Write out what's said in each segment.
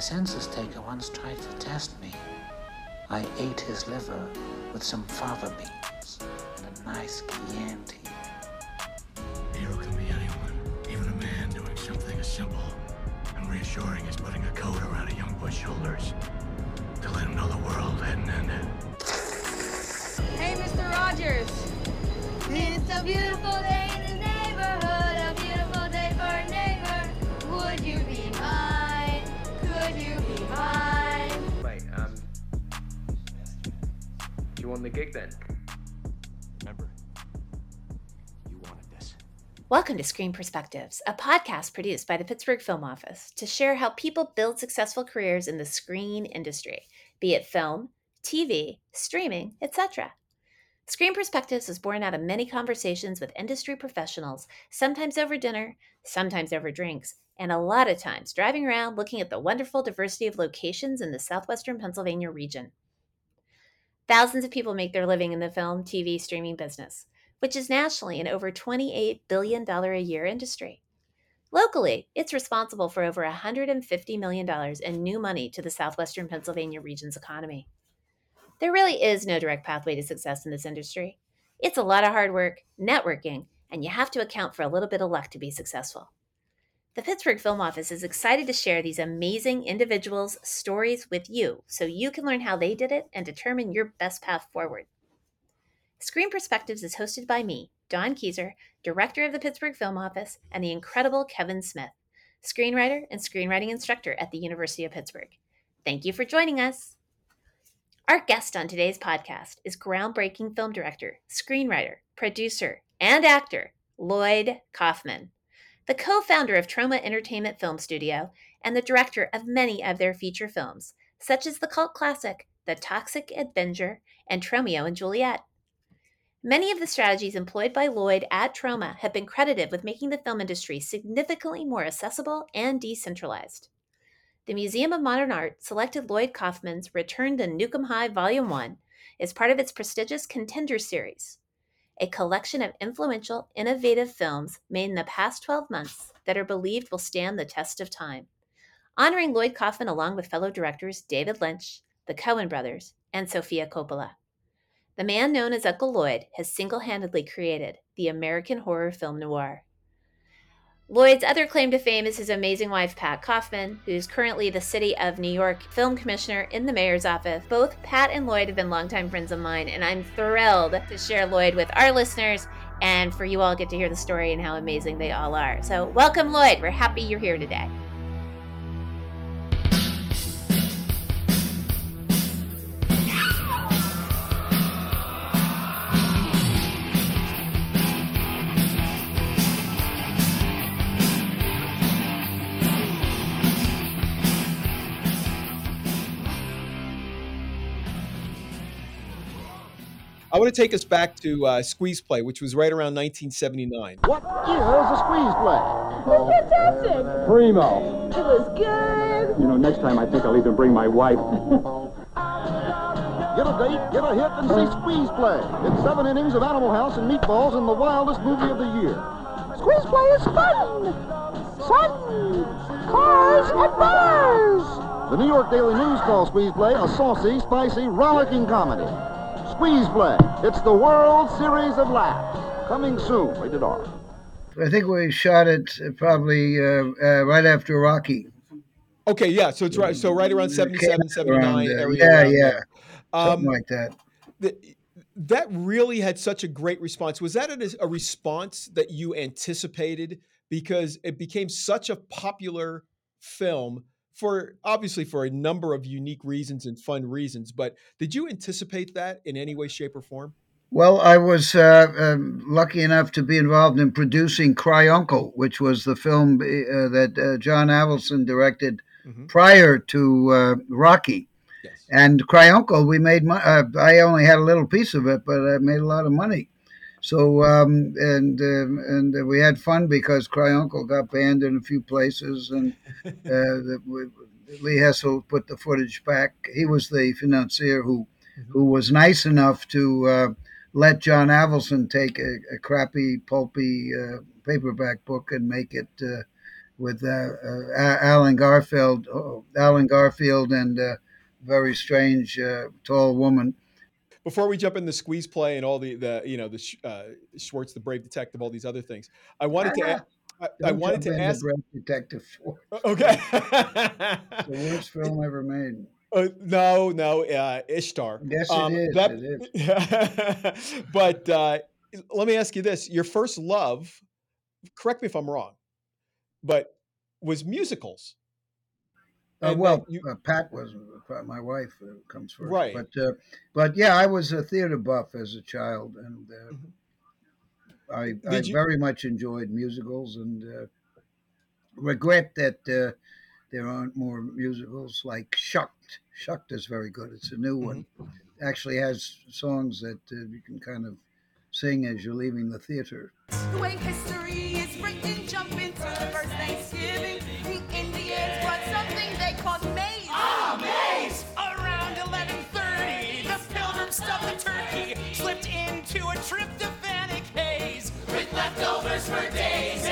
A census taker once tried to test me. I ate his liver with some fava beans and a nice Chianti. Hero can be anyone, even a man doing something as simple and reassuring as putting a coat around a young boy's shoulders to let him know the world hadn't ended. Hey, Mr. Rogers. It's a beautiful day You won the gig then? Remember, you wanted this. Welcome to Screen Perspectives, a podcast produced by the Pittsburgh Film Office to share how people build successful careers in the screen industry, be it film, TV, streaming, etc. Screen Perspectives is born out of many conversations with industry professionals, sometimes over dinner, sometimes over drinks, and a lot of times driving around looking at the wonderful diversity of locations in the southwestern Pennsylvania region. Thousands of people make their living in the film, TV, streaming business, which is nationally an over $28 billion a year industry. Locally, it's responsible for over $150 million in new money to the southwestern Pennsylvania region's economy. There really is no direct pathway to success in this industry. It's a lot of hard work, networking, and you have to account for a little bit of luck to be successful. The Pittsburgh Film Office is excited to share these amazing individuals' stories with you so you can learn how they did it and determine your best path forward. Screen Perspectives is hosted by me, Dawn Keezer, director of the Pittsburgh Film Office, and the incredible Kevin Smith, screenwriter and screenwriting instructor at the University of Pittsburgh. Thank you for joining us. Our guest on today's podcast is groundbreaking film director, screenwriter, producer, and actor Lloyd Kaufman, the co founder of Troma Entertainment Film Studio and the director of many of their feature films, such as the cult classic The Toxic Avenger and Tromeo and Juliet. Many of the strategies employed by Lloyd at Troma have been credited with making the film industry significantly more accessible and decentralized. The Museum of Modern Art selected Lloyd Kaufman's Return to Nuke 'Em High Volume 1 as part of its prestigious Contender series, a collection of influential, innovative films made in the past 12 months that are believed will stand the test of time, honoring Lloyd Kaufman along with fellow directors David Lynch, the Coen brothers, and Sofia Coppola. The man known as Uncle Lloyd has single handedly created the American horror film noir. Lloyd's other claim to fame is his amazing wife, Pat Kaufman, who's currently the City of New York Film Commissioner in the Mayor's office. Both Pat and Lloyd have been longtime friends of mine, and I'm thrilled to share Lloyd with our listeners and for you all get to hear the story and how amazing they all are. So, welcome, Lloyd. We're happy you're here today. I want to take us back to uh, Squeeze Play, which was right around 1979. What What is a squeeze play? Oh, fantastic. Primo. It was good. You know, next time I think I'll even bring my wife. Get a date, get a hit, and see Squeeze Play. It's seven innings of Animal House and meatballs and the wildest movie of the year. Squeeze play is fun. Sun, cars, and bars. The New York Daily News calls Squeeze Play a saucy, spicy, rollicking comedy. Squeeze Play. It's the World Series of Laughs. Coming soon. Rated R. I think we shot it probably uh, uh, right after Rocky. Okay, yeah, so it's right, so right around 77, 79 there. area. Yeah, around yeah. there. Something Um, like that. the, that really had such a great response. Was that a, a response that you anticipated? Because it became such a popular film for obviously for a number of unique reasons and fun reasons. But did you anticipate that in any way, shape, or form? Well, I was uh, um, lucky enough to be involved in producing Cry Uncle, which was the film uh, that uh, John Avildsen directed Mhm. prior to uh, Rocky. Yes. And Cry Uncle, we made. Mo- uh, I only had a little piece of it, but I made a lot of money. So um, and um, and we had fun because Cry Uncle got banned in a few places, and uh, the, we, Lee Hessel put the footage back. He was the financier who who was nice enough to uh, let John Avildsen take a, a crappy, pulpy uh, paperback book and make it uh, with uh, uh, Allen Garfield, oh, Allen Garfield, and a very strange uh, tall woman. Before we jump in the squeeze play and all the the you know the uh, Schwartz, the Brave Detective, all these other things, I wanted to. a- I, I Don't wanted to ask. Brave Detective Four. Okay. The worst film ever made. Uh, no, no, uh, Ishtar. Yes, it Um, is, that- it but uh, let me ask you this: Your first love, correct me if I'm wrong, but was musicals. Uh, well, you- uh, Pat was uh, my wife uh, comes first, Right. But uh, but yeah, I was a theater buff as a child, and uh, I, I Mm-hmm. You- very much enjoyed musicals, and uh, regret that uh, there aren't more musicals like Shucked. Shucked is very good. It's a new one. Mm-hmm. Actually has songs that uh, you can kind of sing as you're leaving the theater. The way history is written, jump into the first Thanksgiving. Stuffed the turkey, slipped into a tryptophanic haze. With leftovers for days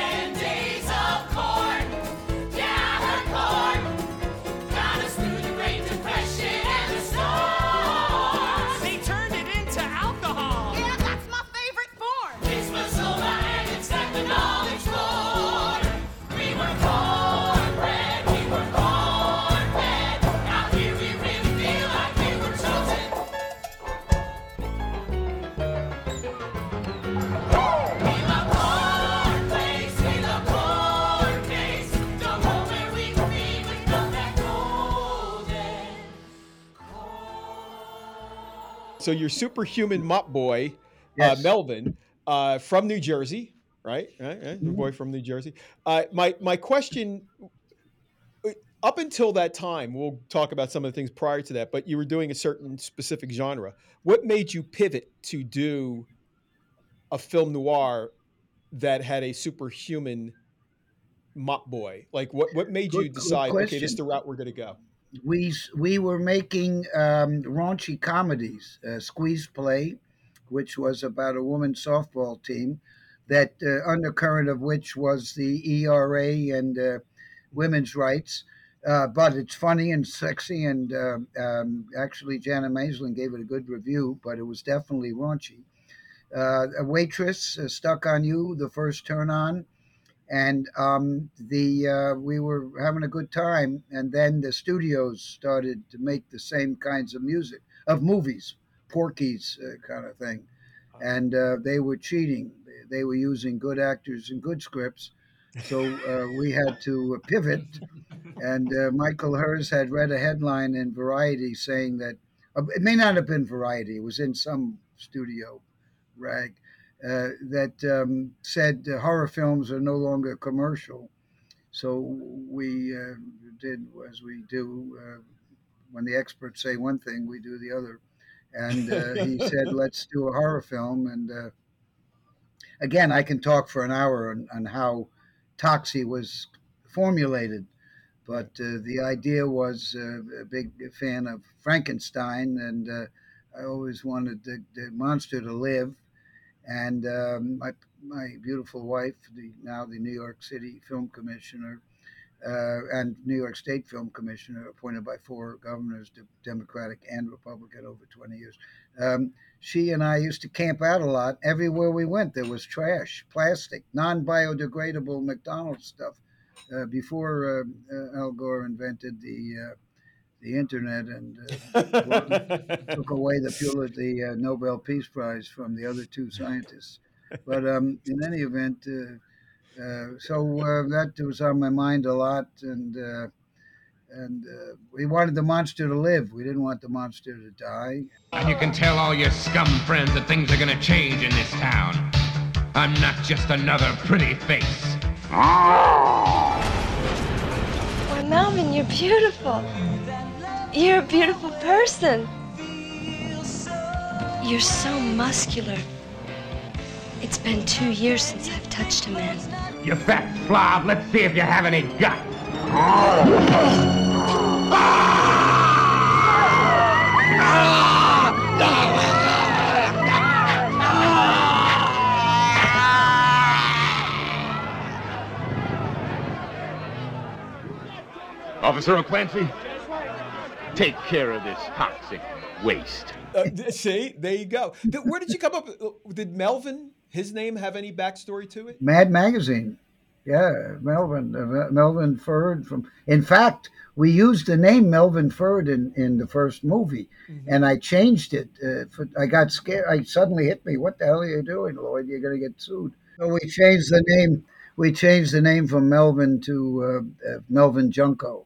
So your superhuman mop boy, Yes. uh, Melvin, uh, from New Jersey, right? Right, right? Your boy from New Jersey. Uh, my my question, uh, up until that time, we'll talk about some of the things prior to that. But you were doing a certain specific genre. What made you pivot to do a film noir that had a superhuman mop boy? Like, what what made you Good- good decide? Okay, this is the route we're going to go. We we were making um, raunchy comedies, uh, Squeeze Play, which was about a women's softball team, that uh, undercurrent of which was the ERA and uh, women's rights. Uh, but it's funny and sexy, and uh, um, actually, Janet Maslin gave it a good review, but it was definitely raunchy. Uh, a waitress uh, stuck on you, the first turn on, and um, the uh, we were having a good time, and then the studios started to make the same kinds of music of movies, Porky's uh, kind of thing, and uh, they were cheating. They were using good actors and good scripts, so uh, we had to pivot. And uh, Michael Herz had read a headline in Variety saying that uh, it may not have been Variety; it was in some studio rag uh, that um, said uh, horror films are no longer commercial. So we uh, did as we do uh, when the experts say one thing, we do the other. And uh, he said, "Let's do a horror film." And uh, again, I can talk for an hour on, on how Toxie was formulated, but uh, the idea was uh, a big fan of Frankenstein, and uh, I always wanted the, the monster to live and um, my my beautiful wife, the now the New York City Film Commissioner, uh, and New York State Film Commissioner, appointed by four governors, de- Democratic and Republican, over 20 years. Um, she and I used to camp out a lot. Everywhere we went, there was trash, plastic, non-biodegradable McDonald's stuff. Uh, before uh, uh, Al Gore invented the uh, the internet and uh, took away the Pulitzer, the uh, Nobel Peace Prize from the other two scientists. But um, in any event, uh, uh, so uh, that was on my mind a lot, and uh, and uh, we wanted the monster to live. We didn't want the monster to die. And you can tell all your scum friends that things are gonna change in this town. I'm not just another pretty face. Why, Melvin, you're beautiful. You're a beautiful person. You're so muscular. It's been two years since I've touched a man. You fat slob, let's see if you have any guts. Officer O'Clancy, take care of this toxic waste. Uh, see, there you go. Where did you come up? uh, Did Melvin, his name, have any backstory to it? Mad Magazine. Yeah, Melvin, uh, Melvin Ferd from. In fact, we used the name Melvin Ferd in, in the first movie, and I changed it. Uh, for, I got scared. I suddenly hit me. What the hell are you doing, Lloyd? You're going to get sued. So we changed the name. We changed the name from Melvin to uh, uh, Melvin Junko,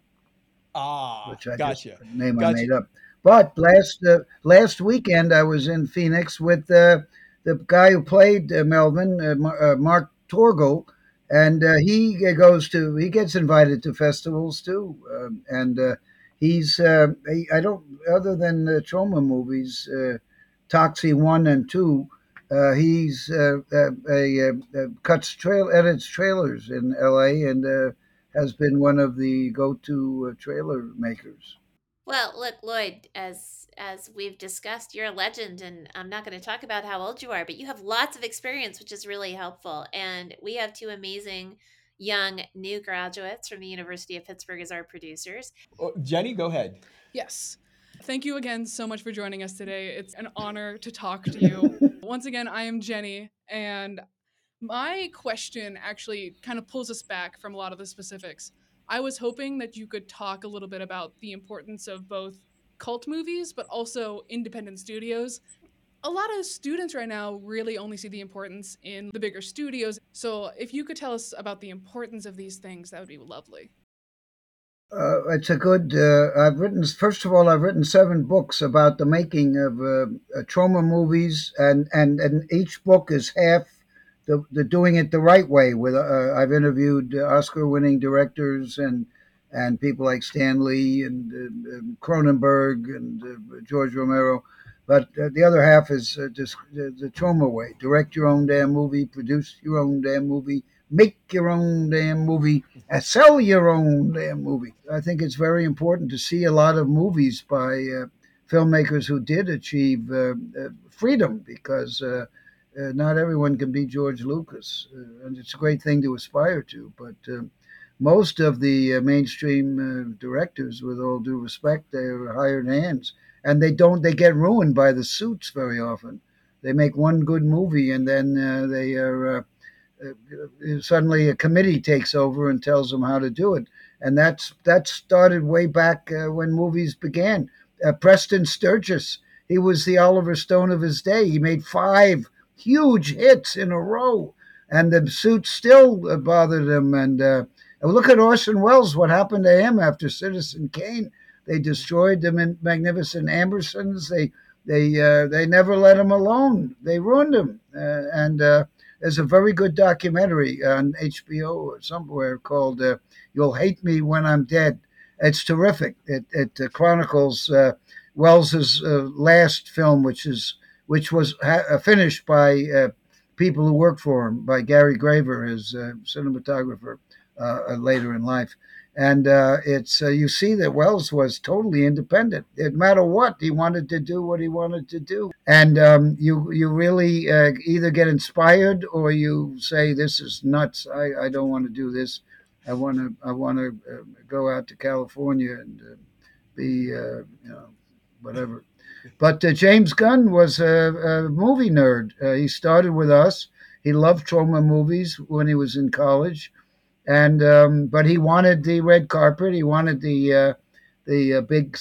Ah, which I gotcha. just a name I made up. But last uh, last weekend I was in Phoenix with uh, the guy who played uh, Melvin, uh, uh, Mark Torgl, and uh, he goes to he gets invited to festivals too, um, and uh, he's he, I don't other than the Troma movies, uh, Toxie one and two. Uh, he's a, uh, cuts trail edits trailers in L.A. and uh, has been one of the go-to uh, trailer makers. Well, look, Lloyd, as as we've discussed, you're a legend, and I'm not going to talk about how old you are, but you have lots of experience, which is really helpful. And we have two amazing young new graduates from the University of Pittsburgh as our producers. Oh, Jenny, go ahead. Yes. Thank you again so much for joining us today. It's an honor to talk to you. Once again, I am Jenny, and my question actually kind of pulls us back from a lot of the specifics. I was hoping that you could talk a little bit about the importance of both cult movies, but also independent studios. A lot of students right now really only see the importance in the bigger studios. So, if you could tell us about the importance of these things, that would be lovely. Uh, it's a good. Uh, I've written. First of all, I've written seven books about the making of uh, Troma movies, and, and and each book is half the, the doing it the right way. With uh, I've interviewed Oscar-winning directors and and people like Stanley and Cronenberg and uh, George Romero. But uh, the other half is uh, just the, Troma way. Direct your own damn movie, produce your own damn movie, make your own damn movie, sell your own damn movie. I think it's very important to see a lot of movies by uh, filmmakers who did achieve uh, uh, freedom because uh, not everyone can be George Lucas. Uh, and it's a great thing to aspire to. But uh, most of the uh, mainstream uh, directors, with all due respect, they're hired hands. And they don't, they get ruined by the suits very often. They make one good movie and then uh, they are. Suddenly a committee takes over and tells them how to do it, and that's that started way back when movies began. Preston Sturges, he was the Oliver Stone of his day. He made five huge hits in a row, and the suits still uh, bothered him. And uh, look at Orson Welles. What happened to him after Citizen Kane? They destroyed the magnificent Ambersons. They they uh, they never let him alone. They ruined him, uh, and. Uh, there's a very good documentary on HBO or somewhere called uh, "You'll Hate Me When I'm Dead." It's terrific. It, it chronicles uh, Welles's last film, which is which was ha- finished by uh, people who worked for him, by Gary Graver, his uh, cinematographer, uh, later in life. And uh, it's you see that Welles was totally independent. It matter what he wanted to do, what he wanted to do, and um, you you really uh, either get inspired or you say this is nuts. I, I don't want to do this. I want to I want to uh, go out to California and uh, be uh, you know whatever. But uh, James Gunn was a, a movie nerd. Uh, he started with us. He loved Troma movies when he was in college, and um, but he wanted the red carpet. He wanted the uh, the uh, big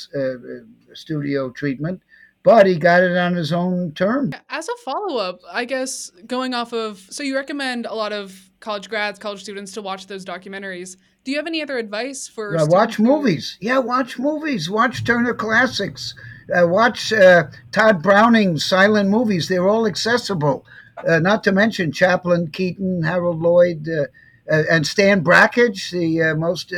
studio treatment but he got it on his own terms. As a follow up, I guess going off of, so you recommend a lot of college grads, college students to watch those documentaries. Do you have any other advice for? Uh, watch movies. Yeah, watch movies. Watch Turner Classics. Uh, watch uh, Tod Browning's silent movies. They're all accessible. Uh, not to mention Chaplin, Keaton, Harold Lloyd, uh, and Stan Brakhage, the most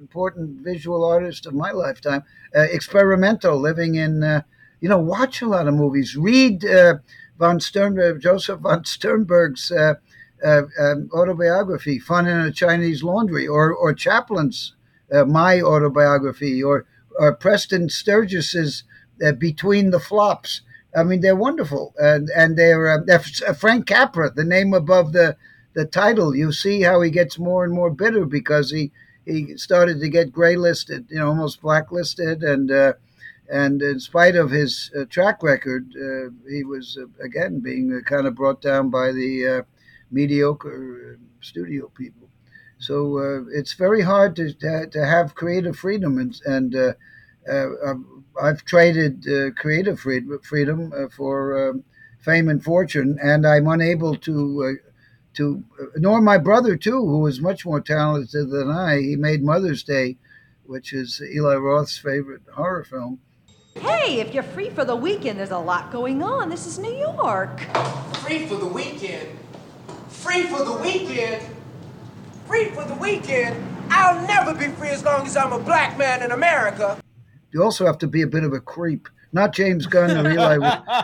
important visual artist of my lifetime. Uh, experimental, living in, uh, you know, watch a lot of movies. Read uh, von Sternberg, Joseph von Sternberg's um, autobiography, Fun in a Chinese Laundry, or or Chaplin's My Autobiography, or or Preston Sturges's Between the Flops. I mean, they're wonderful, and and they're, they're Frank Capra, the name above the the title. You see how he gets more and more bitter because he he started to get gray listed, you know, almost blacklisted, and uh, and in spite of his uh, track record, uh, he was uh, again being uh, kind of brought down by the uh, mediocre um, studio people. So uh, it's very hard to, to, to have creative freedom, and and uh, uh, I've traded creative freedom for um, fame and fortune, and I'm unable to to nor my brother too, who was much more talented than I. He made Mother's Day, which is Eli Roth's favorite horror film. Hey, if you're free for the weekend, there's a lot going on. This is New York. Free for the weekend. Free for the weekend. Free for the weekend. I'll never be free as long as I'm a black man in America. You also have to be a bit of a creep not James Gunn or Eli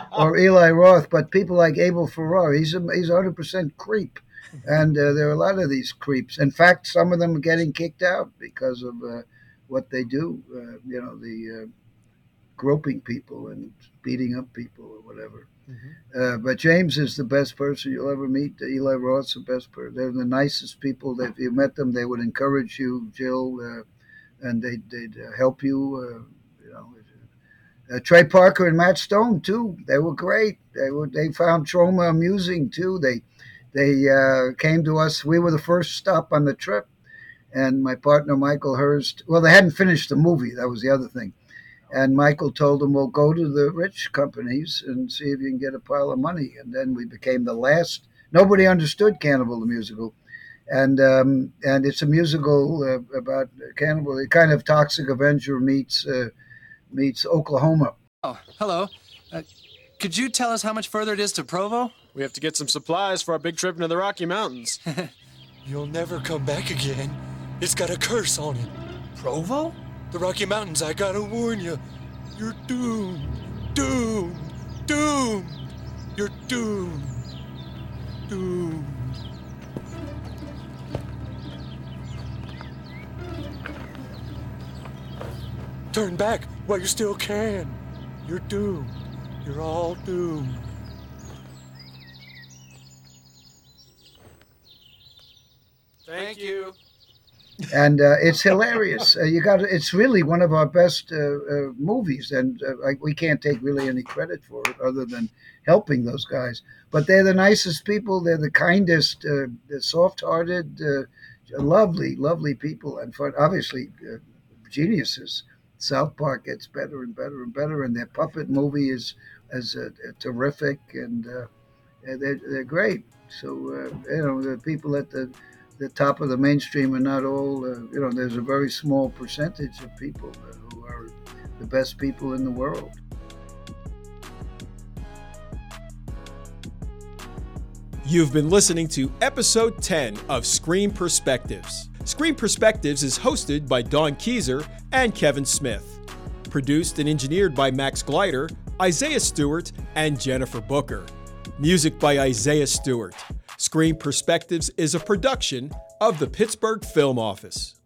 or Eli Roth, but people like Abel Ferrara. He's a, he's 100% creep, and uh, there are a lot of these creeps. In fact, some of them are getting kicked out because of uh, what they do. Uh, you know, the uh, groping people and beating up people or whatever. Mm-hmm. Uh, but James is the best person you'll ever meet. Eli Roth's the best person. They're the nicest people. That if you met them, they would encourage you, Jill, uh, and they'd, they'd help you uh, Trey Parker and Matt Stone too. They were great. They were they found Troma amusing too. They they uh, came to us. We were the first stop on the trip, and my partner Michael Herz. Well, they hadn't finished the movie. That was the other thing. And Michael told them, "Well, go to the rich companies and see if you can get a pile of money." And then we became the last. Nobody understood Cannibal the musical, and um, and it's a musical uh, about cannibal. It kind of Toxic Avenger meets uh, meets Oklahoma. Oh, hello. Uh, could you tell us how much further it is to Provo? We have to get some supplies for our big trip into the Rocky Mountains. You'll never come back again. It's got a curse on it. Provo? The Rocky Mountains, I gotta warn you. You're doomed. Doomed. Doomed. You're doomed. Doomed. Turn back while you still can. You're doomed. You're all doomed. Thank you. And uh, it's hilarious. Uh, you got it's really one of our best uh, uh movies, and uh, we can't take really any credit for it other than helping those guys. But they're the nicest people. They're the kindest, uh, soft-hearted, lovely, lovely people, and for, obviously geniuses. South Park gets better and better and better, and their puppet movie is uh, terrific, and they're they're great. So you know the people at the the top of the mainstream are not all. Uh, you know, there's a very small percentage of people who are the best people in the world. You've been listening to episode 10 of Screen Perspectives. Screen Perspectives is hosted by Dawn Keezer and Kevin Smith. Produced and engineered by Max Glider, Isaiah Stewart, and Jennifer Booker. Music by Isaiah Stewart. Screen Perspectives is a production of the Pittsburgh Film Office.